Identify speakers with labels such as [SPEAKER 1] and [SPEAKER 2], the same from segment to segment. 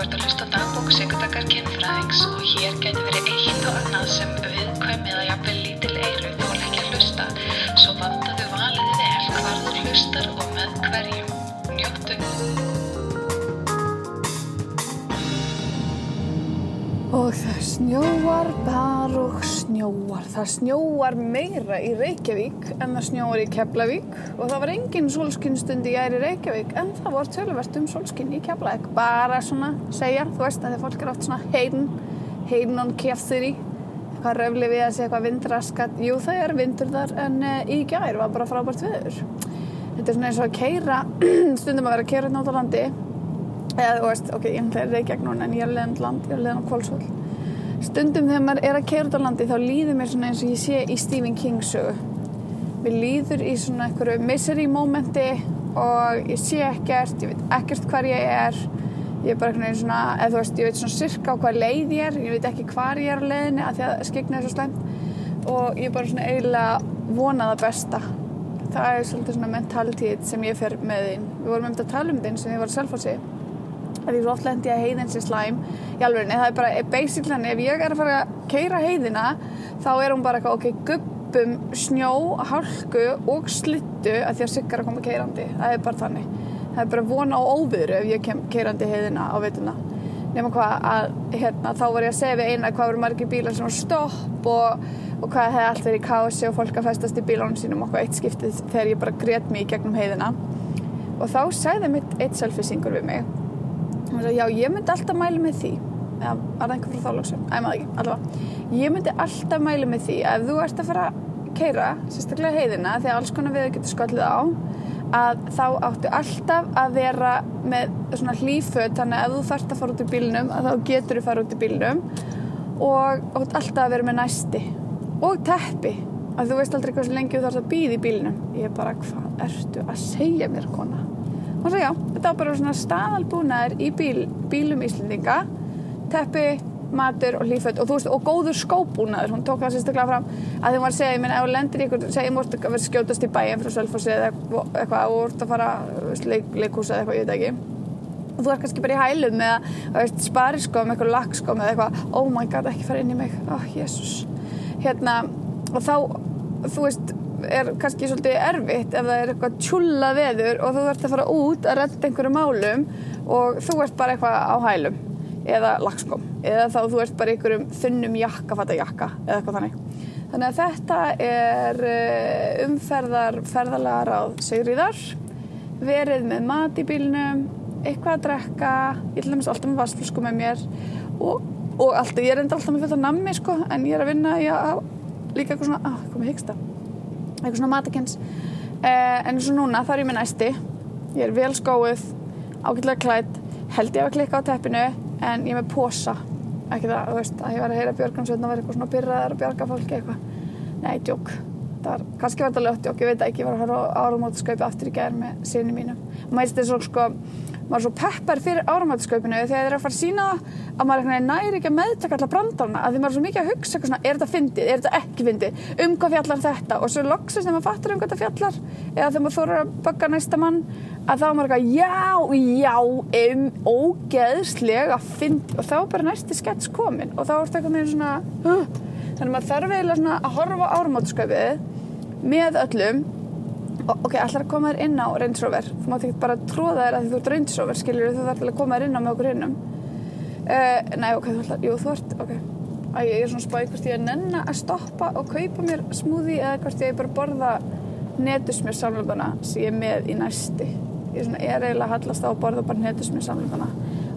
[SPEAKER 1] ert að hlusta dagbók Sigurdakar kynfræðings og hér getur verið eitt og annað sem viðkvæmið að jafnvel lítil eyru þó ekki að hlusta. Svo vandaðu valið vel hvar þú hlustar og með hverjum. Njóttu.
[SPEAKER 2] Og það snjóar bara og snjóar. Það snjóar meira í Reykjavík en það snjóar í Keflavík og það var engin solskinnstund í æri Reykjavík en það var töluvert um solskinn í Keflavík. Bara svona segja, þú veist að því fólk er oft svona heyrn, heyrn on kefþyri, eitthvað röfli við að segja eitthvað vindraskat. Jú það er vindur þar en uh, í gær var bara frábært viður. Þetta er svona eins og að keira, stundum að vera að keira nátt á landi eða þú veist, ok, ég ætla að reykja núna en ég er leðan land, ég er leðan á Kvolsvöld stundum þegar maður er að kera út á landi þá líður mér svona eins og ég sé í Stephen King sögu mér líður í svona einhverju misery momenti og ég sé ekkert ég veit ekkert hvar ég er. Ég er bara einhvern veginn svona, eða þú veist, ég veit svona sirka á hvað leið ég er, ég veit ekki hvar ég er á leiðinni af því að skegna er svo slæmt. Og ég er bara svona eiginlega vona það besta. Það er svolítið svona mentalitet sem ég fer með þín við vorum um þetta að tala um þín sem ég var að selfhósi að ég svo oft lendi að heiðin sé slæm í alveg, það er bara basically ef ég er að fara að keira heiðina þá er hún bara eitthvað, ok, guppum snjó, hálku og slittu að því að siggar að koma keirandi það er bara þannig, það er bara vona á óviðru ef ég kem keirandi heiðina á vituna nema hvað að hérna, þá var ég að segja við eina hvað voru margir bílar sem var stopp og, og hvað hefði allt verið í kási og fólk að festast í bílánum sínum okkur eitt skiptið þegar ég bara grét mig í gegnum heiðina. Og þá segði mitt eitt selfisingur við mig. Sagði, já, ég myndi alltaf mæli með því eða var það einhver frá þálóksum, æg maður ekki allavega, ég myndi alltaf mæli með því að ef þú ert að fara að keira sérstaklega heiðina því að alls konar við getur skollið á að þá áttu alltaf að vera með svona hlýföt þannig að ef þú þarfst að fara út í bílnum að þá getur þú fara út í bílnum og átt alltaf að vera með næsti og teppi. Að þú veist aldrei hversu lengi þú þarfst að býða í bílnum. Ég er bara, hvað ertu að segja mér kona? Og svo já, þetta var bara svona staðalbúnaður í bíl, bílum Íslendinga teppi, matur og hlýföld og veist, og góður skóbúnaður. Hún tók það sérstaklega fram að þið var að segja ég minna, ef þú lendir ykkur, segja ég múrt að vera skjótast í bæin frá Sölfossi eða eitthvað og úrt að fara leik, leikhúsa eða eitthvað, ég veit ekki. Og þú er kannski bara í hælum með að spariskóm, eitthvað lagskóm eða eitthvað. Oh my god, ekki fara inn í mig, oh jésús hérna, og þá þú veist, er kannski svolítið erfitt ef það er eitthvað tjúla veður og þú ert að fara út að redda einhverju málum og þú ert bara eitthvað á hælum eða lagskom eða þá þú ert bara einhverjum þunnum jakka fatta jakka eða eitthvað þannig. Þannig að þetta er umferðar ferðalagar á Sigriðar verið með mat í bílnum eitthvað að drekka ég til dæmis alltaf með vassflösku með mér. Og, og alltaf, ég er enda alltaf með þetta nammi sko, en ég er að vinna ég að, líka eitthvað svona, ah, komið hyggsta. Eitthvað svona matakens eh, en eins og núna þá er ég með næsti. Ég er vel skóið, ágætlega klætt held ég að klikka á teppinu en ég er með posa. Ekki það, þú veist, að ég var að heyra Björgansveitna og vera eitthvað svona byrraðar og bjarga fólki eitthvað. Nei, djók, það var kannski verið að lögt djók, ég veit ekki, ég var að horfa áramótaskaupi aftur í gæðir með sinni mínu og maður veist þessu sko maður er svo peppar fyrir áramættisköpunu þegar þið er að fara að sína að maður næri ekki að meðtaka allar brandarna að því maður er svo mikið að hugsa svona, er þetta fyndið, er þetta ekki fyndið um hvað fjallar þetta? Og svo loksast þegar maður fattar um hvað þetta fjallar eða þegar maður þórar að baka næsta mann að þá er maður eitthvað já, já um, ógeðslega fyndið. Og þá er bara næsti skets komin og þá er þetta eitthvað svona uh, þannig maður þarf eiginlega að horfa áramættisköpið með öllum ok, allar að koma þér inn á Range Rover? Þú mátt ekki bara tróða þér að þú ert Range Rover skiljur þú þarf til að koma þér inn á með okkur hinnum uh, nei, ok, þú ætlar, jú, þú ert ok, Æ, ég er svona spáð hvort ég er nenna að stoppa og kaupa mér smúði eða hvort ég er bara að borða netusmjör samlugana sem ég er með í næsti. Ég er svona, ég er eiginlega að hallast á að borða bara netusmjör samlugana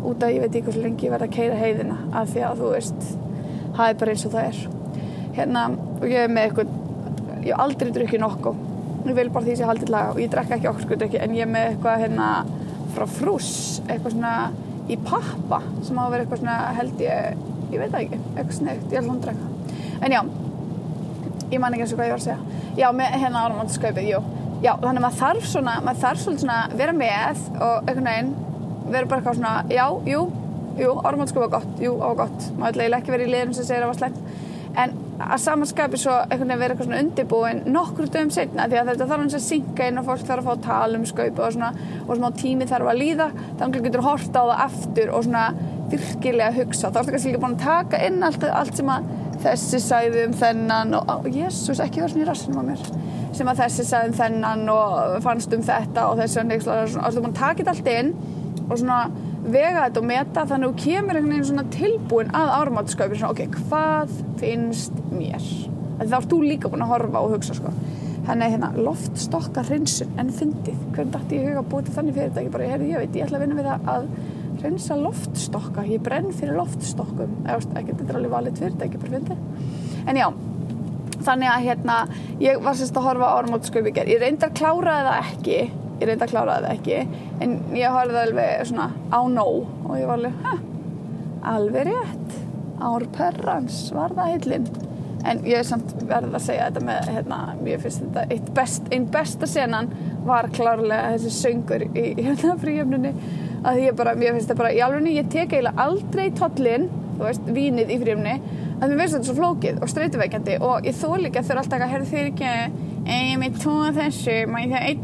[SPEAKER 2] út af ég veit ekki hversu lengi ég verð að keira heiðina af því að þú veist það er bara eins og það er. Hérna, og ég er með eitthvað ég aldrei drukkið nokkuð ég vil bara því sem ég haldi laga og ég drekka ekki okkur en ég er með eitthvað hérna frá frús, eitthvað svona í pappa sem á að vera eitthvað svona held ég, ég veit ekki eitthvað snegt, ég að hún drekka. En já, ég man ekki eins og hvað ég var að segja. Já, með hérna áramöndaskaupið, jú. Já, þannig að maður þarf svona, maður þarf svona vera með og einhvern veginn vera bara eitthvað svona, já, jú jú, áramöndaskaup var gott, jú, á gott. Maður vil ekki vera í liðum sem segir að það var slæmt. En að samanskapi svo einhvern veginn vera eitthvað svona undirbúin nokkur dögum setna því að þetta þarf hans að synka inn og fólk þarf að fá að tala um skaupa og svona og smá tími þarf að líða þannig getur horta á það aftur og svona virkilega hugsa þá ertu kannski líka búin að taka inn allt, allt sem að þessi sæði um þennan og, og jésús, ekki vera svona í rassinum á mér sem að þessi sæði um þennan og fannst um þetta og þessi og þú ertu búin að taka þetta allt inn og svona vega þetta og meta þannig að þú kemur einhvern veginn svona tilbúin að áramátskaupi svona ok, hvað finnst mér? Þá ert þú líka búin að horfa og hugsa sko. Þannig hérna, loftstokka hreinsun en fyndið, hvernig dætti ég huga að búið til þannig fyrir þetta, ég bara, herri, ég veit, ég ætla að vinna við það að hreinsa loftstokka, ég brenn fyrir loftstokkum, ekki, þetta er alveg valið fyrir þetta, ekki bara fyndið. En já, þannig að hérna, ég var sérst að horfa á orðmáttsköp í gerð, ég reyndi að klára það ekki, ég reyndi að klára það ekki, en ég horfði alveg svona á nóg og ég var alveg, hæ, alveg rétt, ár perrans var það heilinn en ég er samt verið að segja þetta með hérna, ég finnst þetta best, einn besta senan var klárlega þessi söngur í hérna fríöfnunni að ég bara, ég finnst þetta bara í alveg ég tek eiginlega aldrei tollin þú veist, vínið í fríöfni að mér finnst þetta svo flókið og streytuveikandi og ég þó líka þurfa alltaf að herðu þér ekki ég með tóa þessu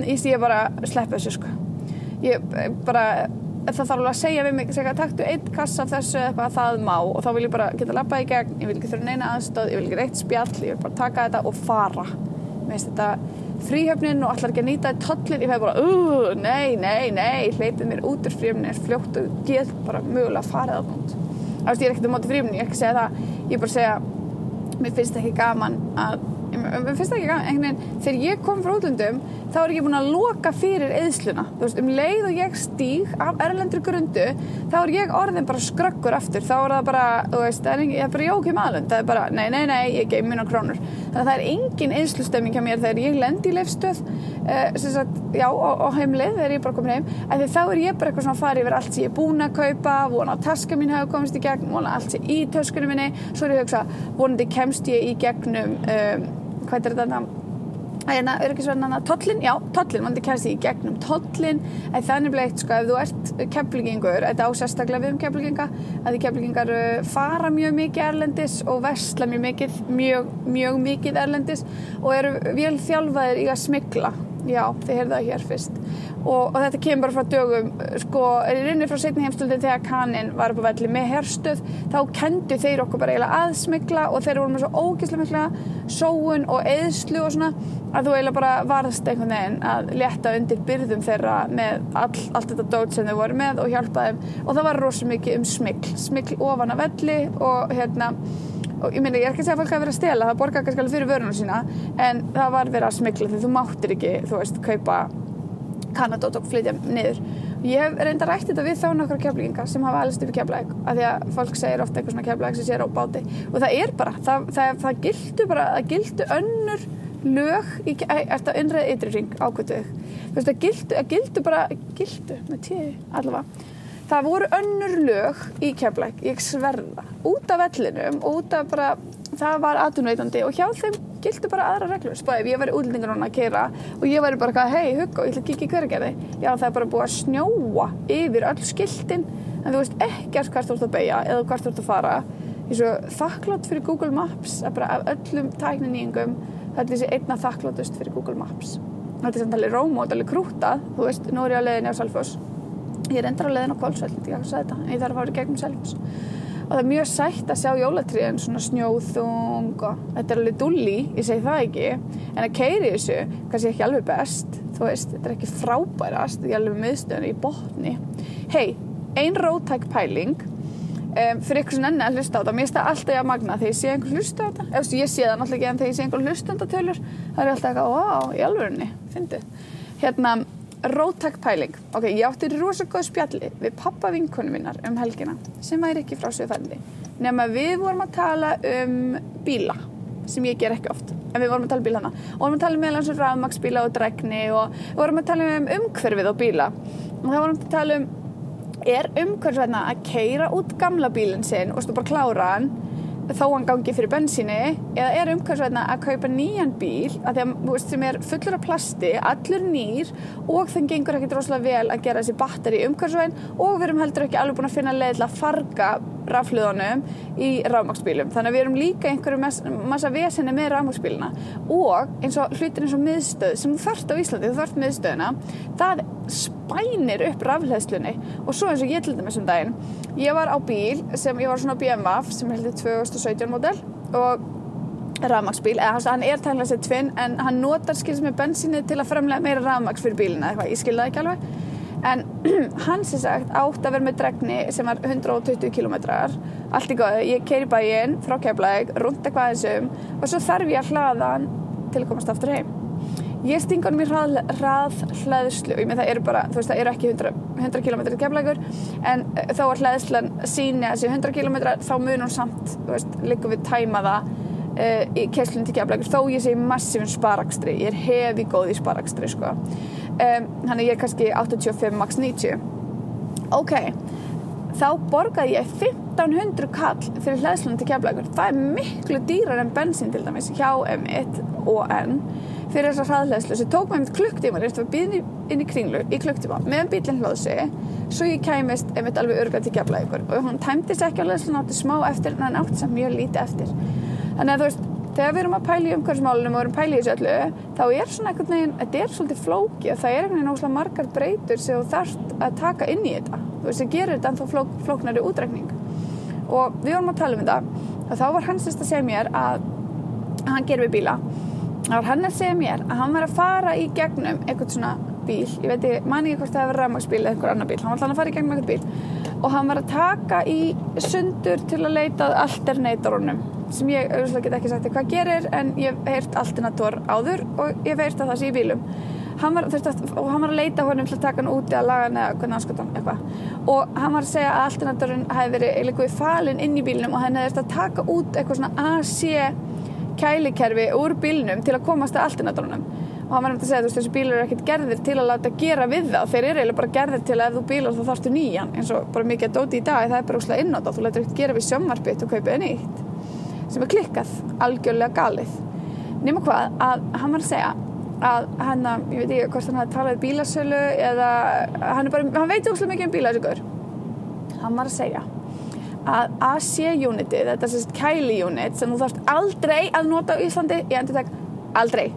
[SPEAKER 2] ég sé bara sleppa þessu sko. Ég bara það þarf alveg að segja við mig segja, taktu einn kassa af þessu eitthvað það má. Og þá vil ég bara geta lappað í gegn ég vil ekki þurfa neina aðstöð, ég vil ekki reitt spjall ég vil bara taka þetta og fara. Þetta fríhöfnin og allar ekki að nýta tóllin, ég fæði bara uh, nei, nei, nei, hleypið mér út úr fríhöfnin er fljótt og get bara mögulega að fara það ég er ekkert um móti fríhöfnin, ég er ekki að segja það. Ég er bara að segja, mér finnst ekki gaman að mér finnst það ekki gaman þegar ég kom frá útlöndum þá er ég búin að loka fyrir eðsluna veist, um leið og ég stíg af erlendri grundu, þá er ég orðin bara skröggur aftur, þá er það bara þú veist, það er, ekki, er bara jók í maðlund það er bara, nei, nei, nei, ég geim mínu krónur. Þannig að það er engin eðslustemming hjá mér þegar ég lend í leifstöð uh, sagt, já, og, og heimlið þegar ég bara komin heim. Þá er ég bara eitthvað svona að fara yfir allt sem ég er búin að kaupa, vona að taska mín hafa komist í gegn, vona allt sem í töskunum minni. Svo er ég að hugsa, vonandi kemst ég í gegnum um, hvað er þetta hérna, öryggisverðnana, tollin, já, tollin mann þið kæðast í gegnum tollin en þannig bleikt, sko, ef þú ert keflingingur þetta á sérstaklega við um keflinginga að því keflingingar fara mjög mikið erlendis og vestla mjög mikið mjög, mjög mikið erlendis og eru vel þjálfaðir í að smigla já, þið heyrðu það hér fyrst. Og, og þetta kemur bara frá dögum sko, er í rauninni frá setni heimstöldin þegar kannin var upp á velli með herstuð þá kendu þeir okkur bara eiginlega aðsmigla og þeir voru með svo ógæslega mikla sóun og eðslu og svona að þú eiginlega bara varðst einhvern veginn að leta undir byrðum þeirra með all, allt þetta dót sem þau voru með og hjálpa þeim. Og það var rosalega mikið um smigl smigl ofan að velli og hérna og ég meina ég er ekki að segja að fólk hafi verið að stela það borgar kannski alveg fyrir vörunum sína en það var verið að smigla því þú máttir ekki þú veist, kaupa Kanadót og flytja niður. Ég hef reynda rætt þetta við þá nokkru keflinga sem hafa alveg stupið keflæk af því að fólk segir ofta eitthvað svona keflæk sem sér á báti og það er bara, það, það, það gildu bara, það gildu önnur lög í, eftir að innræða ytri ring ákvölduð, þú veist það gildu, gildu bara, gildu með tíu allavega það voru önnur lög í keflæk, ég sverða. Út af vellinum og út af bara það var aðtunveitandi og hjá þeim gildi bara aðra reglur, spæði, ef ég væri útlendingur núna að keira og ég væri bara hei, hugga ég ætla að kikið hverjargerði, já það er bara búið að snjóa yfir öll skiltin. En þú veist ekkert hvert þú ert að beigja eða hvert þú ert að fara. Ég er svo þakklátt fyrir Google Maps að bara af öllum tækninýjungum þetta er þessi einna þakkláttust fyrir Google Maps. Þetta er samt alveg rómót, alveg krútað þú veist, nú er ég á leðinni á Salfors ég er endur á leðin á Kvalsveld ég þarf að fara í gegnum Salfors og það er mjög sætt að sjá jólatriðin svona snjóðung og þetta er alveg dulli, ég segi það ekki en að keiri þessu, kannski ekki alveg best. Þú veist, þetta er ekki frábærast ég er alveg miðstöðun í botni. Hei, ein rótæk pæling um, fyrir ykkur sem enni að hlusta á þetta mér það alltaf ég að magna þegar ég sé einhver hlusta á þetta. Eftir, ég sé það náttúrulega ekki en þegar ég sé einhver hlustandatölur það er alltaf eitthvað, wow, í alvörunni fyndið, hérna róttak pæling. Ok, ég átti rosa góð spjalli við pappa vinkonu minnar um helgina sem væri ekki frá sögfælli nema við vorum að tala um bíla sem ég ger ekki oft en við vorum að tala um bílana og vorum að tala um meðlan svo rafmagsbíla og dregni og vorum að tala um umhverfið og bíla. Og það vorum að tala um er umhverfið að keira út gamla bílinn sinn og stú bara klára hann þó hann gangi fyrir bensíni eða er umhverfisvæðina að kaupa nýjan bíl að að, veist, sem er fullur af plasti allur nýr og þann gengur ekkert rosalega vel að gera þessi batteri umhverfisvæðin og við erum heldur ekki alveg búin að finna leið til að farga rafluðunum í rafmaksbílum þannig að við erum líka einhverju mes- massa vesenni með rafmaksbílina og eins og hlutir eins og miðstöð sem þú þarft á Íslandi, þú þarft miðstöðina það spænir upp rafleðslunni og svo eins og ég til dæmis um daginn ég var á bíl sem ég var svona BMW sem heldur 2017 model og rafmaksbíl, eða hans- hann er tæmlega sér tvinn en hann notar skils með bensinni til að framlega meira rafmaks fyrir bílina eitthvað, ég skil það ekki alveg. En hann sem sagt átt að vera með dregni sem var 120 km allt í góðu, ég keiri bæinn frá Keflæk, rúnd eitthvað þessum og svo þarf ég að hlaða hann til að komast aftur heim. Ég sting honum í hrað, hraðhleðslu og ég með það eru bara, þú veist það eru ekki 100, 100 km í keflækur en þó að hleðslan síni að þessi 100 km þá mun hún samt, þú veist, líka við tæma það uh, í keislun til keflækur þó ég sé í massífum sparakstri. Ég er hefi góð í sparakstri sko. Um, þannig ég er kannski 85 max 90 ok, þá borgaði ég 1500 kall fyrir hlæðslunum til keflagur. Það er miklu dýrar en bensin til dæmis hjá M1 og N fyrir þessar hraðhlæðslu sem tók mig einmitt klukktíma, rétt var býðin inn í kringlu í klukktíma meðan bílinn hlóð sig svo ég kæmist einmitt alveg örgað til keflagur og hún tæmdist ekki á hlæðslun átti smá eftir en hann átti samt mjög lítið eftir. Þannig að þú veist, þegar við erum að pæla í umhverfismálunum og erum að pæla í þessu öllu, þá er svona einhvern veginn, þetta er svolítið flóki og það er einhvern veginn óslega margar breytur sem þú þarft að taka inn í þetta. Þú veist, það gerir þetta ennþá flók, flóknari útrekning. Og við vorum að tala um þetta og þá var hann sérst að segja mér að, að hann gerir við bíla. Það var hann að segja mér að hann var að fara í gegnum eitthvað svona bíl, ég veit ég, man ekki hvort það hefur rafmagsbíl eða einhver annar bíl, hann var alltaf að fara í gegnum eitthvað bíl og hann var að taka í sundur til að leita alternatorunum sem ég auðvitað get ekki sagt þér hvað gerir en ég hef heyrt alternator áður og ég hef heyrt að það sé í bílum. Hann var, að, og hann var að leita honum til að taka hann úti að laga hann eða hvernig anskotan eitthvað. Og hann var að segja að alternatorinn hefði verið eitthvað falin inn í bílnum og hann hefði þurft að taka út eitthvað svona AC kælikerfi úr bílnum til að komast að alternatorunum og hann var nefnt að segja þú veist þessi bílar eru ekkert gerðir til að láta gera við það. Þeir eru eiginlega bara gerðir til að ef þú bílar þá þarfstu nýjan. Eins og bara mikið að dóti í dag það er bara úslega innátt þú lætur ekkert gera við sjömmarbytt og kaupið nýtt. Sem er klikkað, algjörlega galið. Nema hvað að hann var að segja að hann, ég veit ekki hvort hann hafði talað bílasölu eða hann, bara, hann veit úslega mikið um bílasögur hann var að segja að AC-unitið, þetta er sérst kæli-unit sem þú þarfst aldrei að nota á Íslandi, ég endur tek aldrei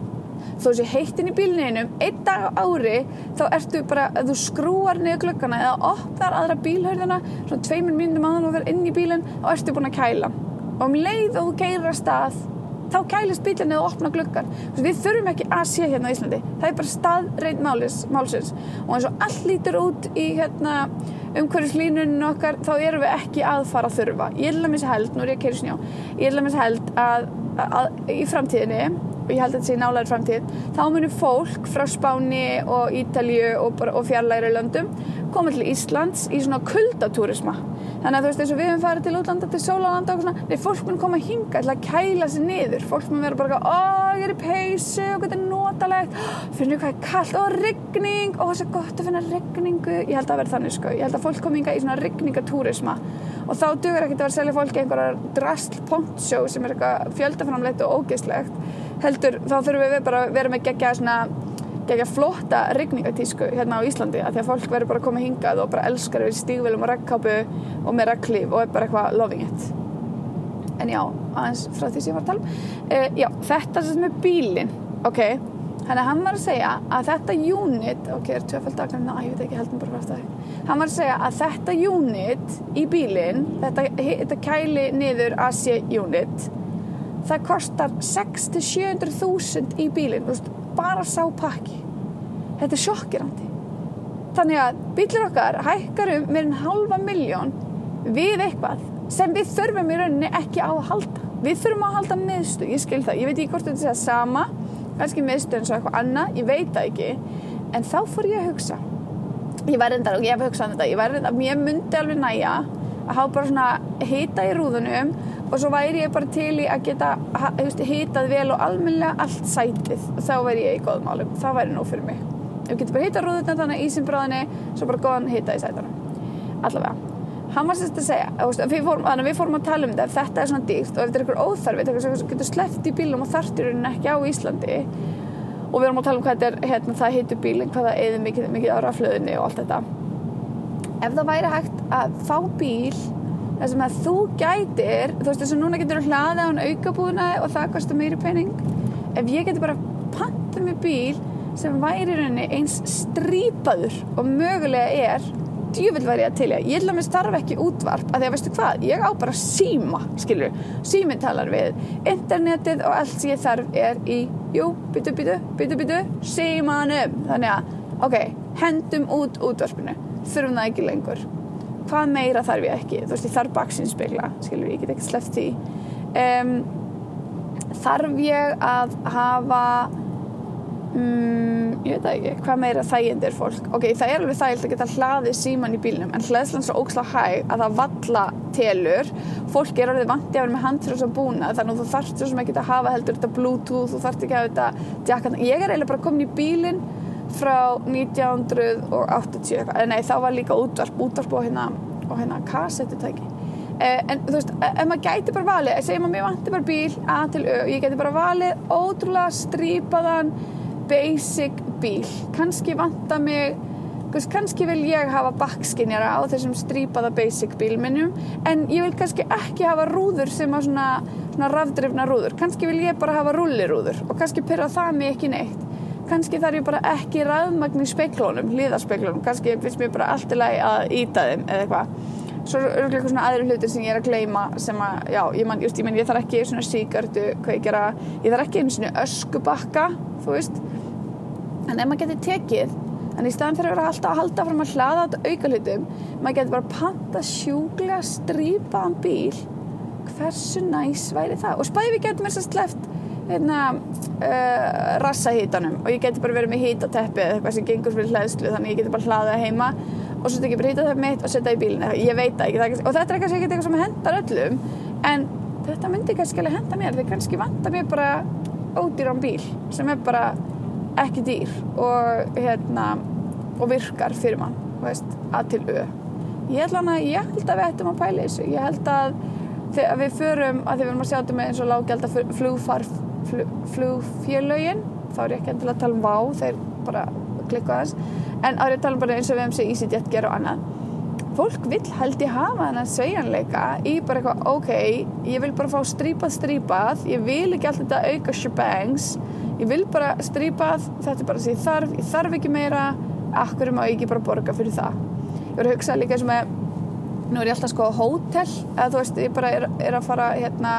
[SPEAKER 2] þó þessi heitin í bílninum einn dag á ári þá ertu bara að þú skrúar niður gluggana eða opnar aðra bílhörðina svona tveimur mínum aðan og verður inn í bílinn og ertu búin að kæla. Og um leið og þú keirir að stað þá kælist bílinn eða opna gluggan við þurfum ekki að sé hérna á Íslandi. Það er bara staðreint málsins. Og eins og allt lítur út í hérna, umhverjuslínunum okkar þá erum við ekki að fara að þurfa. Ég er alveg held, nú er ég að keira snjá ég er alveg held að, að, að í framtíðinni og ég held að þetta sé nálega framtíð þá munir fólk frá Spáni og Ítalju og, og fjarlæri löndum koma til Íslands í svona kuldatúrisma. Þannig að þú veist eins og við höfum farið til útlanda til sólalanda og svona, nei fólk mun koma hinga til að kæla sig niður, fólk mun vera bara ó ég er í peysu og þetta er notalegt. Finnir hvað er kallt, ó rigning. Ó það er svo gott að finna rigningu. Ég held að vera þannig sko, ég held að fólk kom hinga í svona rigningatúrisma. Og þá dugur ekkert að vera selja fólki einhverjar drasl pontsjó sem er eitthvað fjöldaframleitt og ógeðslegt heldur þá þurfum við bara að vera með gegja svona gegja flotta rigningatísku hérna á Íslandi að því að fólk verður bara að koma hingað og bara elskar við stígvelum og regnkápu og með regnklíf og er bara eitthvað loving it. En já, aðeins frá því sem ég var að tala um. Uh, já, þetta sem er bílinn. Ok, þannig að hann var að segja að þetta unit, ok, er tvöfald dagnar ná, ég veit ekki, heldum bara hvort það hann var að segja að þetta unit í bílinn, þetta, þetta kæli niður AC unit það kostar 600-700 þúsund í bílinn, bara sá pakki. Þetta er sjokkirandi. Þannig að bílir okkar hækkar um með en halva miljón við eitthvað sem við þurfum í rauninni ekki á að halda. Við þurfum á að halda miðstu, ég skil það. Ég veit ekki hvort þetta segja sama kannski miðstu eins og eitthvað annað, ég veit það ekki. En þá fór ég að hugsa. Ég var reyndar og ég hef hugsað um þetta ég var reyndar, mér myndi alveg næja að hafa bara svona hita í rúðunum og svo væri ég bara til í að geta hitað vel og almennilega allt sætið. Og þá væri ég í góðum málum. Það væri nóg fyrir mig. Við getum bara hitað rúðuna þannig að ísinn bráðinni svo bara góðan hita í sætunum. Allavega. Hann var sérst að segja veist, við fórum, að við fórum að tala um þetta þetta er svona dýrt og ef þetta er eitthvað óþarfi þetta er sem getur sleppt í bílum og þartirinn ekki á Íslandi. Og við erum að tala um hvað þetta er hérna, það hitur bílinn, hvað það eður mikið, mikið á raflöðinni og allt þetta ef það væri hægt að fá bíl Það sem að þú gætir, þú veist þess að núna getur þú hlaðið á hann aukabúðnaði og það kostar meiri pening. Ef ég geti bara pantað með bíl sem væri rauninni eins strípaður og mögulega er, djúvill væri að til ég. Að mér starfa ekki útvarp, að því að veistu hvað, ég á bara síma, skilur. Síminn talar við, internetið og allt sem ég þarf er í, jú, byttu, byttu, byttu, byttu, símanum. Þannig að, ok, hendum út útvarpinu, þurfum það ekki lengur. Hvað meira þarf ég ekki? Þú veist ég þarf baksinspegla skilur ég get ekki sleppt því. Um, þarf ég að hafa um, ég veit það ekki hvað meira þægindir fólk? Ok, það er alveg þægild að geta hlaðið síman í bílnum en hlæðslan svo óksla hæg að það valla telur. Fólk er orðið vandi að vera með handfrjóðs að búna þannig að þú þarfst svo sem ekki að hafa heldur þetta bluetooth, þú þarfst ekki að hafa þetta jakkan. ég er eiginlega bara komin í bílinn frá 1980 eitthvað, nei þá var líka útvarp útvarp og hérna, og hérna kassettutæki. Eh, en þú veist, ef maður gæti bara valið, segjum að mér vanti bara bíl A til Ö, ég gæti bara valið ótrúlega strípaðan basic bíl, kannski vanta mig kannski vil ég hafa bakskinjara á þessum strípaða basic bílminnum en ég vil kannski ekki hafa rúður sem að svona, svona rafdrifna rúður. Kannski vil ég bara hafa rullirúður og kannski pyrra það mig ekki neitt kannski þarf ég bara ekki ræðmagn í speiklónum, hlýðarspeiklónum kannski finnst mér bara allt í lagi að íta þeim eða eitthvað. Svo eru eitthvað svona aðri hlutir sem ég er að gleyma sem að, já, ég man, just, ég, man, ég þarf ekki svona síkartu kveikjara, ég þarf ekki einu svona öskubakka, þú veist. En ef maður getur tekið en í staðan fyrir að vera alltaf að halda fram að hlaða á auka hlutum, maður getur bara panta sjúglega strípaðan bíl. Hversu næs væri það? Og spæði við getum þess að sleft hérna, uh, rassahítanum og ég geti bara verið með hítateppi eða eitthvað sem gengur fyrir hlæðslu þannig ég geti bara hlaðið heima og svo stekki bara hítateppi mitt og setja í bílinn. Ég veit það ekki og þetta er geti eitthvað sem hendar öllum en þetta myndi kannski alveg henda mér því kannski vantar mér bara ódýran bíl sem er bara ekki dýr og, hérna, og virkar fyrir mann veist, að til ö. Ég held, að við ættum að pæla þessu. Ég held að þegar við förum að því við erum að sjá þetta með eins og lágjald að flugfarf flug, flugfélögin þá er ég ekki endilega að tala um vá þeir bara klikka þess en árið að tala bara eins og við hefum séð EasyJet gera og annað fólk vil held ég hafa þennan svejanleika í bara eitthvað ok, ég vil bara fá strípað strípað ég vil ekki alltaf þetta auka shebangs ég vil bara strípað þetta er bara ég þarf, ég þarf ekki meira akkur má ég ekki bara borga fyrir það? Ég voru að hugsa líka eins og með nú er ég alltaf sko hótel eða þú veist, ég bara er, er að fara hérna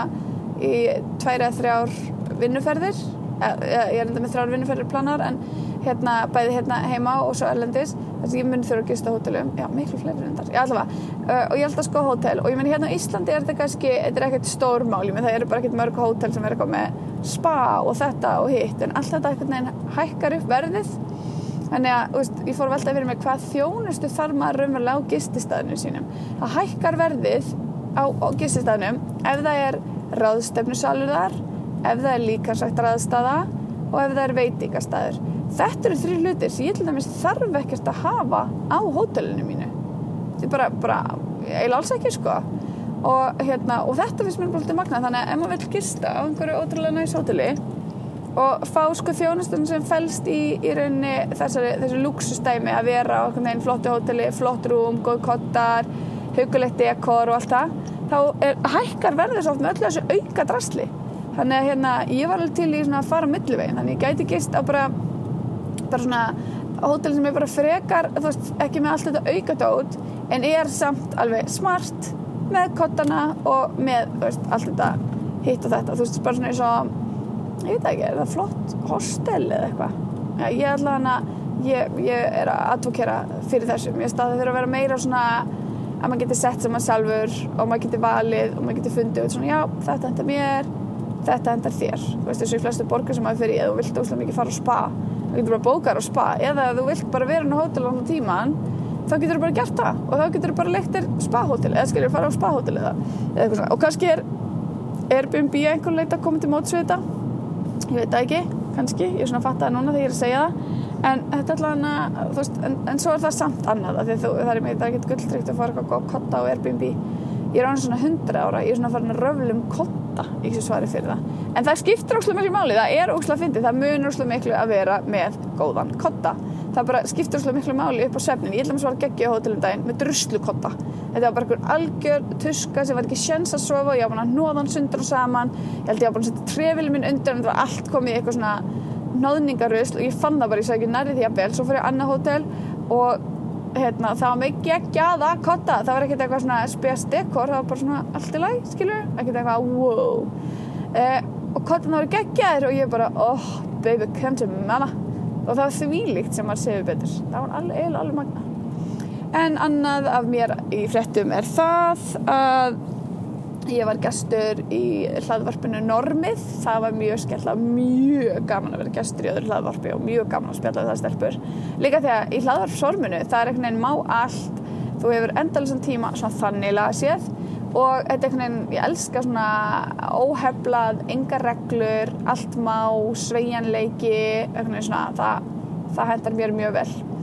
[SPEAKER 2] í tværi eða þrjár vinnuferðir ég er enda með þrjár vinnuferðir planar en hérna bæði hérna heima og svo erlendis. Þess að ég mun þurfa að gista hótelum já, miklu fleiri reyndar, já allavega uh, og ég held að sko hótel. Og ég menn hérna á Íslandi er þetta kannski, þetta er ekkert stór mál menn það eru bara ekkert mörg hótel sem er eitthvað með spa og þetta og hitt en allt þetta ekkert neginn hækkar upp verðið. Þannig að veist, ég fór veltað fyrir mig hvað þjónustu þarf maður raunverulega á gististæðinu sínum. Það hækkar verðið á, á gististæðinum ef það er ráðstefnusalur þar ef það er líkansvægt raðstaða og ef það er veitingastæður þetta eru þrjú hlutir sem ég til dæmis þarf ekkert að hafa á hótelinu mínu. Þetta er bara, bara eiginlega alls ekki sko. Og, hérna, og þetta finnst mér bara magna þannig að ef maður vil gista á einhverju ótrúlega næst hóteli og fá sko þjónustun sem fælst í, í rauninni þessari, þessu luxustæmi að vera á einhvern veginn flottu hóteli, flott rúm, góð kottar hugulegt dekor og allt það þá er, hækkar verður svo oft með öllu þessu auka drasli þannig að hérna, ég var alveg til í að fara millivegin, þannig ég gæti gist á bara bara svona hótel sem er bara frekar, þú veist, ekki með allt þetta aukadót en er samt alveg smart með kottana og með, þú veist, allt þetta hitt og þetta, þú veist, bara svona eins og ég veit ekki, er það flott hostel eða eitthvað? Já, ég er allavega að ég, ég er að advokera fyrir þessum, ég staði þurfa að vera meira svona að maður getur sett sem maður sjálfur og maður getur valið og maður getur fundið út svona, já, þetta hendar mér þetta hendar þér, þú veist, þessu flestu borgar sem maður fyrir, eða þú vilt óslega mikið fara á spa þú getur bara bókar á spa. Eða þú vilt bara vera inn á hótel á tíman þá getur þú bara gert það. Og þá getur þú bara leikt þér spahótel eða skiljur fara á spahótel eða eitthvað svona. Og kannski er Airbnb einhvern leit að koma til mótsvita ég veit það ekki, kannski. Ég er svona að fatta það núna þegar ég er að segja það. En þetta er þú veist en, en svo er það samt annað þú, það er það er ekkert gulltrykt að fara eitthvað kotta á Airbnb ég er ánum svona 100 ára, ég er svona farin að röflum kotta, ég sé svari fyrir það. En það skiptir óslulega miklu máli, það er óslulega fyndið, það munur óslulega miklu að vera með góðan kotta það bara skiptir svolítið miklu máli upp á svefnin ég ætla að svara geggja á hótelum daginn með druslukotta þetta var bara einhver algjör tuska sem var ekki sjens að sofa ég var búin að nóða hann sundur og saman. Ég held ég var búin að setja trefilin minn undir en þetta var allt komið í eitthvað svona nóðningarusl og ég fann það bara, ég sagði ekki nærið því að bel svo fór ég á annað hótel og hérna, það var mig geggjaða kotta. Það var ekkert eitthvað svona spes dekor það var bara svona allt í læg, skilur ekkert eitthvað wow. Eh, og kottan voru geggjaðir og ég bara oh baby, come to mama og það var þvílíkt sem maður séu betur. Það var alveg, eiginlega alveg magna en annað af mér í fréttum er það að ég var gestur í hlaðvarpinu Normið. Það var mjög skella, mjög gaman að vera gestur í öðru hlaðvarpi og mjög gaman að spjalla það stelpur. Líka því að í hlaðvarpsorminu það er einhvern veginn má allt. Þú hefur endalisann tíma svona þannig laga séð og þetta er einhvern veginn, ég elska svona óheflað, enga reglur allt má, sveigjanleiki einhvern veginn svona, það, það hendar mér mjög vel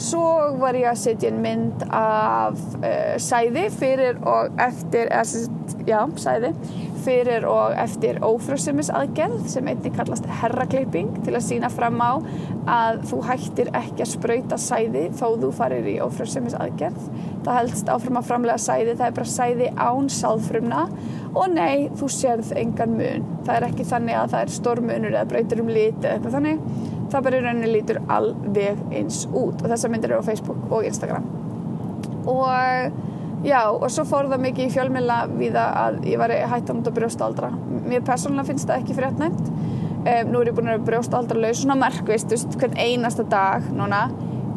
[SPEAKER 2] svo var ég að setja inn mynd af uh, sæði fyrir og eftir eða, já, sæði fyrir og eftir ófrössumis aðgerð sem einnig kallast herraklipping til að sína fram á að þú hættir ekki að spröyta sæði þó þú farir í ófrössumis aðgerð það helst áfram að framlega sæði það er bara sæði án sáðfrumna og nei, þú sérð engan mun. Það er ekki þannig að það er stormunur eða breytur um lit eða eitthvað þannig það bara í rauninni lítur alveg eins út. Og þessar myndir eru á Facebook og Instagram. Og já, og svo fór það mikið í fjölmjöla við að ég var hættan út á brjóstaldra. Mér persónulega finnst það ekki fréttnæmt um, nú er ég búin að brjóstaldra laus svona merkvist, hvern einasta dag núna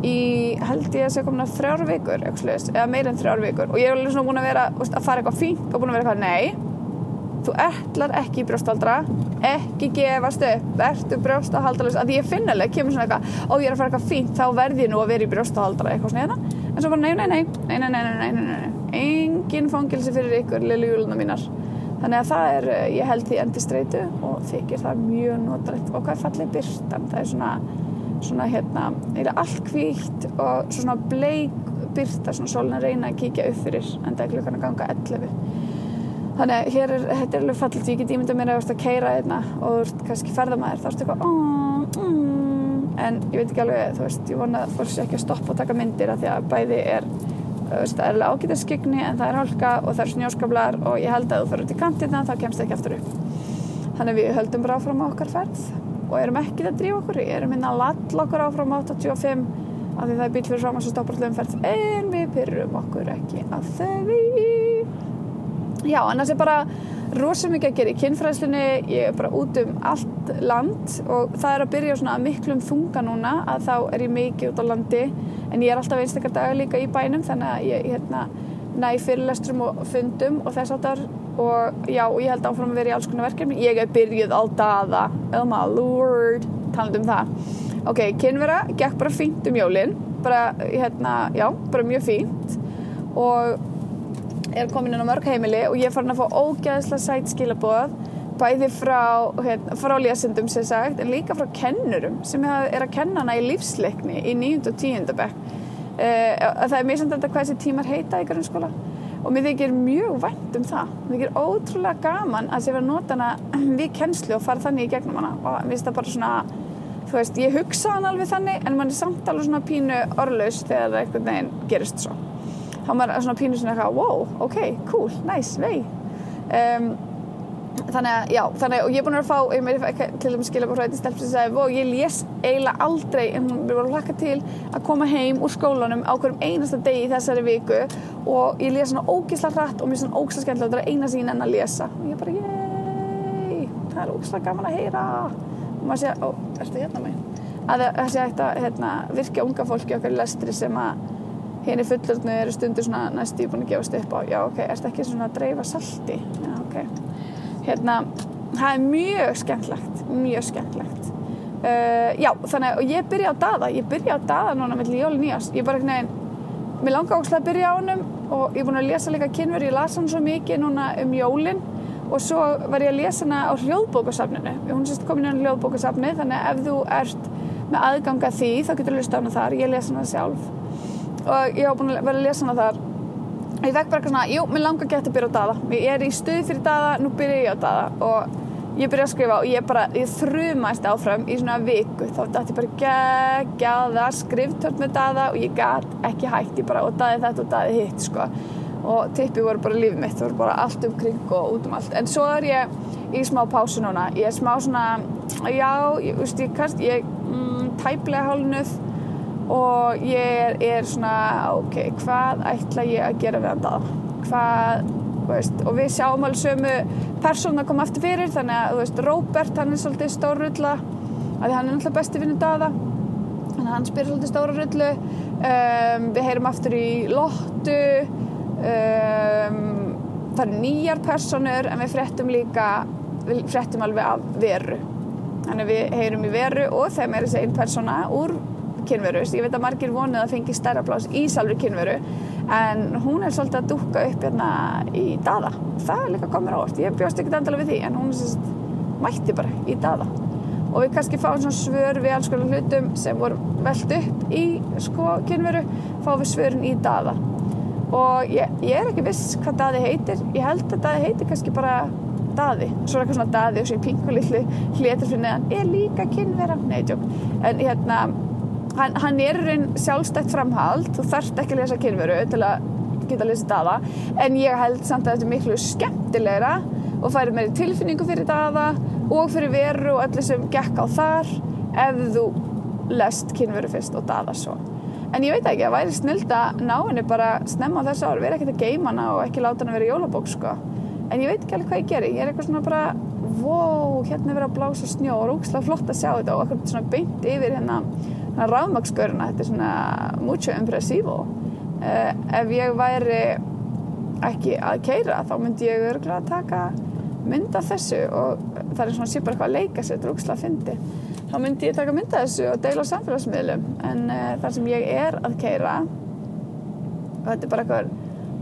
[SPEAKER 2] í held ég að segja komin að þrjár vikur eða meir en þrjár vikur. Og ég er alveg svona búin að vera að fara eitthvað fínt og búin að vera eitthvað nei þú ætlar ekki í brjóstaldra ekki gefast upp, verður brjóstahaldalus að ég finnileg kemur svona eitthvað og ég er að fara eitthvað fínt, þá verð ég nú að vera í brjóstahaldra eitthvað svona hérna, en svo bara nei, nei, nei nei, nei, nei, nei, nei, nei engin fangilsi fyrir ykkur, lillu júluna mínar. Þannig að það er, ég held því endi streitu og þykir það mjög notalegt. Og hvað er fallið byrtan, það er svona svona hérna, er allt kvíkt og svona bleik byrta, svona solna reyna að kíkja upp fyrir en það er klukkan að ganga 11 þannig að hér er, þetta er alveg fallit ég get ímynda mér að ert að keira einna og þú ert kannski ferðamæður, þá ertu eitthvað oh, mm, en ég veit ekki alveg þú veist, ég vona að fólk sé ekki að stoppa og taka myndir af því að bæði er það er alveg ágætaskygni en það er hálka og það er snjóskablar og ég held að þú fyrir út í kantina þá kemst það ekki aftur upp. Þannig við höldum bara áfram á okkar ferð og erum ekki að drífa okkur, erum inn að ladla okkur áfram á 85 af því það er bíl fyrir fram að stoppar hlumferð en við pyrrum okkur ekki að þau já, annars er bara rosalega mikið að gera í kynfræðslunni. Ég er bara út um allt land og það er að byrja svona miklum þunga núna að þá er ég mikið út á landi. En ég er alltaf einstakar dagar líka í bænum þannig að ég hérna, næ fyrirlestrum og fundum og þess áttar og já, og ég held áfram að vera í alls konar verkefni. Ég er byrjuð á daða oh my lord, taland um það. Ok, kynvera, gekk bara fínt um jólin. Bara, hérna, já, bara mjög fínt. Og er komin inn á mörg heimili og ég er farin að fá ógæðsla sætt skilabóð bæði frá, hérna, frá lésendum sem sagt, en líka frá kennurum sem er að kenna hana í lífsleikni í 9. og 10. bekk uh, það er mjög samt að hvað þessi tímar heita í grunnskóla og mér þykir mjög vænt um það mér þykir ótrúlega gaman að sé vera hana við kennslu og fara þannig í gegnum hana og mér finnst það bara svona þú veist, ég hugsa hann alveg þannig en mann er samt alveg svona pínu orðlaus þegar það einhvern veginn gerist svo þá er maður svona pínu svona eitthvað wow, ok, cool, nice, vei. Um, þannig að, já, þannig að og ég er búin að fá, ég meiri til dæmis skilja bara hrætti stelp sem sagði, og ég les eiginlega aldrei, en við vorum hlakka til að koma heim úr skólanum á hverjum einasta degi í þessari viku og ég les svona ógísla hratt og mér svona ógísla skemmtilega og það er eina sín en að lesa. Og ég bara, yey það er ógísla gaman að heyra. Og maður sé, ó, ertu hérna megin að það sé hægt að hérna, virka unga fólki okkar lestri sem að henni fullurnu eru stundur svona næstu búin að gefast upp á, já ok, erst ekki svona að dreifa salti, já ok. Hérna, það er mjög skemmtlegt mjög skemmtlegt. Uh, já, þannig að ég byrja á dada ég byrja á dada núna með Jóli Nýjas ég bara ekki neginn, mér langar ógslag að byrja á hannum og ég er búin að lesa líka kynver ég las hann svo mikið núna um Jólin og svo var ég að lesa hana á hljóðbókasafninu. Hún sést komin inn á hljóðbókasafni þannig að ef þú ert með aðganga því þá getur þú lusta hana þar, ég lesa hana sjálf og ég hafa búin að vera að lesa hana þar. Ég vekk bara eitthvað svona, jú, mér langar gett að byrja á dada ég er í stuði fyrir dada, nú byrja ég á dada og ég byrja að skrifa og ég bara, ég þrumæst áfram í svona viku, þá dætti ég bara geggjaða skriftört með daða og ég gat ekki hægt, ég bara og daði þetta og daði hitt sko. Og tippi voru bara lífið mitt, það voru bara allt um kring og út um allt, en svo er ég í smá pásu núna, ég er smá svona já, ég, veist, ég kannst ég mm, tæplega hálnuð og ég er, er svona ok, hvað ætla ég að gera við hann daða, hvað veist, og við sjáum alveg sömu persón að koma aftur fyrir þannig að veist, Robert hann er svolítið stór rulla að hann er náttúrulega besti vinnu daða þannig að hann spyrir svolítið stóra rullu. Um, við heyrum aftur í Lottu um, það eru nýjar personur en við frettum líka við frettum alveg af veru. Þannig að við heyrum í veru og þeim er þessi einn persona úr kynveru. Ég veit að margir vonuð að fengi stærra plás í salvri kynveru en hún er svolítið að dúka upp hérna í dada það er líka komur ávart, ég bjóst ekkert endala við því en hún er svolítið mætti bara í dada og við kannski fáum svona svör við alls konar hlutum sem voru veld upp í sko kynveru fáum við svörin í dada og ég, ég er ekki viss hvað daði heitir. Ég held að daði heitir kannski bara daði, svo er eitthvað svona daði og svo í pinkulillu hlétur fyrir neðan er líka kynvera, nei, tjók en hérna hann, hann er einn sjálfstætt framhald. Þú þarft ekki að lesa kynveru til að geta að lesa daða. En ég held samt að þetta er miklu skemmtilegra og færi meiri tilfinningu fyrir daða og fyrir veru og öllu sem gekk á þar ef þú lest kynveru fyrst og daða svo. En ég veit ekki, það væri snild að ná henni bara snemma á þessu ár, vera ekkert að geima hana og ekki láta hana vera í jólabók sko. En ég veit ekki alveg hvað ég geri, ég er eitthvað svona bara wow, hérna er verið að blása snjó og rúkslega flott að sjá þetta. Og eitthvað svona beint yfir hérna ráðmagsgöruna, þetta er svona mucho impressivo uh, ef ég væri ekki að keira þá myndi ég örgulega að taka mynda þessu og það er svona sé bara eitthvað að leika sér drúkslega að fyndi. Þá myndi ég taka mynda þessu og deila á samfélagsmiðlum. En uh, þar sem ég er að keira og þetta er bara eitthvað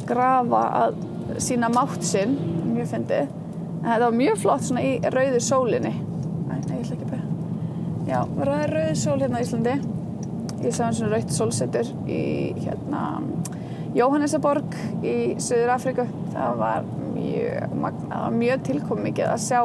[SPEAKER 2] grafa að sína mátt sinn mjög fyndi en þetta var mjög flott svona í rauðu sólinni Æ, nei, ég ætla ekki að beða Já, það er rauð sól hérna á Íslandi. Ég sá eins og rauðt sólsetur í hérna Jóhannesaborg í Suður Afriku. Það var mjög magnað, mjög tilkomið að sjá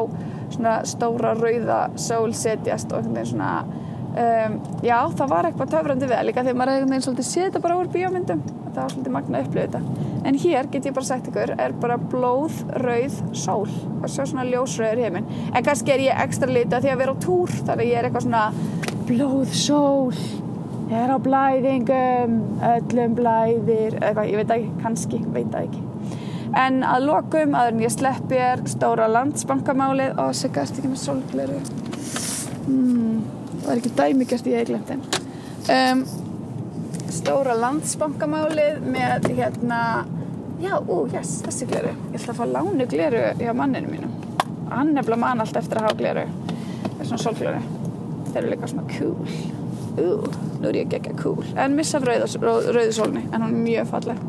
[SPEAKER 2] svona stóra rauða sól setjast og einhvern veginn svona Um, já, það var eitthvað töfrandi við líka þegar maður er einhvern veginn svolítið setja bara úr bíómyndum það var svolítið magna að upplifa þetta en hér get ég bara sagt ykkur er bara blóð, rauð, sól. Og svo svona ljósrauður heiminn. En kannski er ég ekstra lita því að vera á túr þannig að ég er eitthvað svona blóð, sól. Ég er á blæðingum öllum blæðir eitthvað, ég veit ekki, kannski, veit ekki. En að lokum, aður en ég sleppi er stóra landsbankamálið. Og segast ekki með sólgleru mm það er ekki dæmigert ég hef glemt þeim. Um, stóra landsbankamálið með hérna já, ú, yes, þessi gleru. Ég ætla að fá lánu gleru hjá manninu mínum. Hann er blá mann allt eftir að hafa gleru. Það er svona sólgleru. Þeir eru líka svona cool ú, nú er ég ekki ekki cool en missa rauðsólni, en hún er mjög falleg.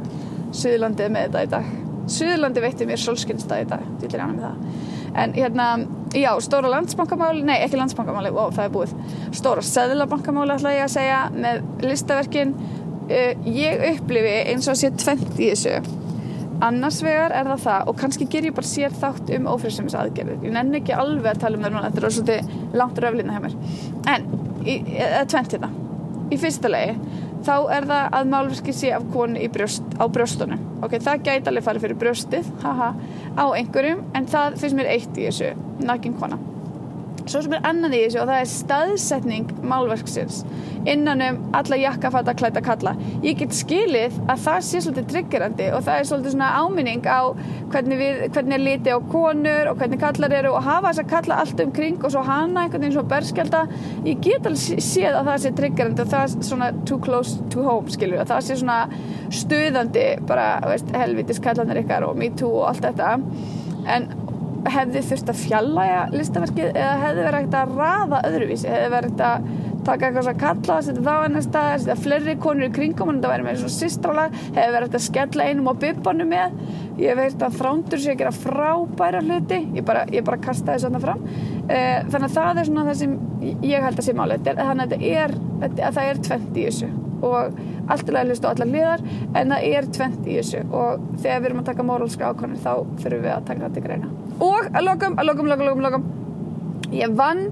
[SPEAKER 2] Suðurlandið með þetta í dag. Suðurlandi veitti mér solskinnstað í dag. Til að reyna með það. En hérna Já, stóra landsbankamáli, nei ekki landsbankamáli, ó það er búið. Stóra seðlabankamáli ætla ég að segja með listaverkin. Uh, ég upplifi eins og sé tvent í þessu. Annars vegar er það það og kannski ger ég bara sér þátt um ófriðsefnis aðgerðir. Ég nenni ekki alveg að tala um það núna, þetta er svolítið langt röflina hjá mér. En, eða tvent hérna. Í fyrsta legi, þá er það að málverki sé af konu brjóst, á brjóstunum. Ok, það gæti alveg farið fyrir brjóstið, haha, á einhverjum, en það finnst mér eitt í þessu nakin kona svo sem er annað í þessu og það er staðsetning málverksins. Innan um alla jakkafata klæta kalla. Ég get skilið að það sé svolítið triggerandi og það er svolítið svona áminning á hvernig, við, hvernig er liti á konur og hvernig kallar eru og hafa þess að kalla allt um kring og svo hana einhvern veginn svo berskjálta ég get alveg séð að það sé triggerandi og það er svona too close to home skilur og það sé svona stuðandi bara veist, helvitis kallanir ykkar og me too og allt þetta. En hefði þurft að fjallaja listaverkið eða hefði verið ekkert að raða öðruvísi, hefði verið ekkert að taka eitthvað að kalla, setja það á ennast stað setja fleiri konur í kringum en það væri með svona sýstrálag, hefði verið ekkert að skella einum á bybbanum með, ég veit að þrándur sé að gera frábæra hluti. Ég bara, ég bara kasta þessu þarna fram. Uh, þannig að það er svona það sem ég held að sé málið, þannig að er að það er tvent í þessu og allt er aðlust á allar liðar en það er tvent í þessu og þegar við erum að taka móralska ákvæmni þá fyrir við að taka þetta í greina og að lokum, að lokum, lokum, lokum, Ég vann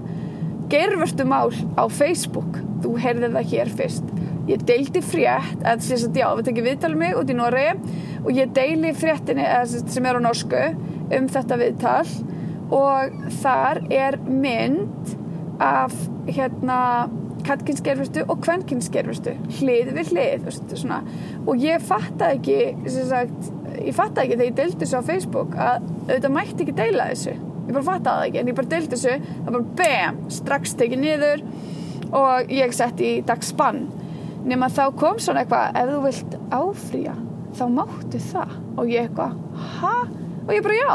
[SPEAKER 2] gerfurstu mál á Facebook. Þú heyrði það hér fyrst. Ég deildi frétt, eða þess að já, við tekjum viðtalið mig út í Noregi og ég deili fréttinni eða, sem er á norsku um þetta viðtal og þar er mynd af hérna kattkynskerfistu og kvenkynskerfistu hlið við hlið svona. og ég fattaði ekki sagt, ég fattaði ekki þegar ég deildi þessu á Facebook að auðvitað mætti ekki deila þessu ég bara fattaði það ekki en ég bara deildi þessu það bara bam, strax tekið niður og ég sett í dagspann nema þá kom svona eitthvað ef þú vilt áfrýja þá máttu það og ég eitthvað, ha? og ég bara já,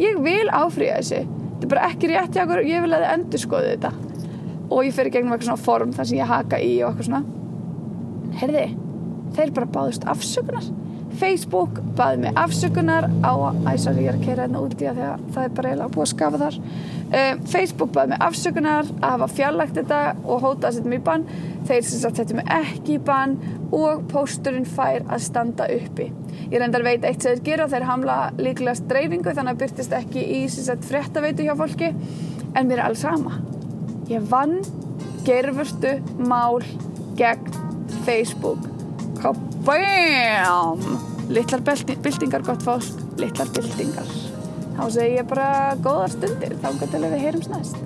[SPEAKER 2] ég vil áfrýja þessu þetta er bara ekki rétt hjá okkur ég vil að þið endur skoðu þetta og ég fer í gegnum eitthvað svona form þar sem ég haka í og eitthvað svona. Heyrði, þeir bara báðust afsökunar. Facebook baði mig afsökunar á æ, sorry, ég er að kera hérna úti að það er bara eiginlega búið að skafa þar. Um, Facebook baði mig afsökunar að hafa fjarlægt þetta og hóta að setja mig í bann. Þeir sem sagt setja mig ekki í bann og pósturinn fær að standa uppi. Ég reyndar veit eitt sem þeir gera þeir hamla líklegast dreifingu þannig að byrtist ekki í sem sagt fréttaveitu hjá fólki en mér er alls sama ég vann gerfurstu mál gegn Facebook Kabam! Littlar byltingar gott fólk, littlar byltingar. Þá segi ég bara góðar stundir, þá að við heyrums næst.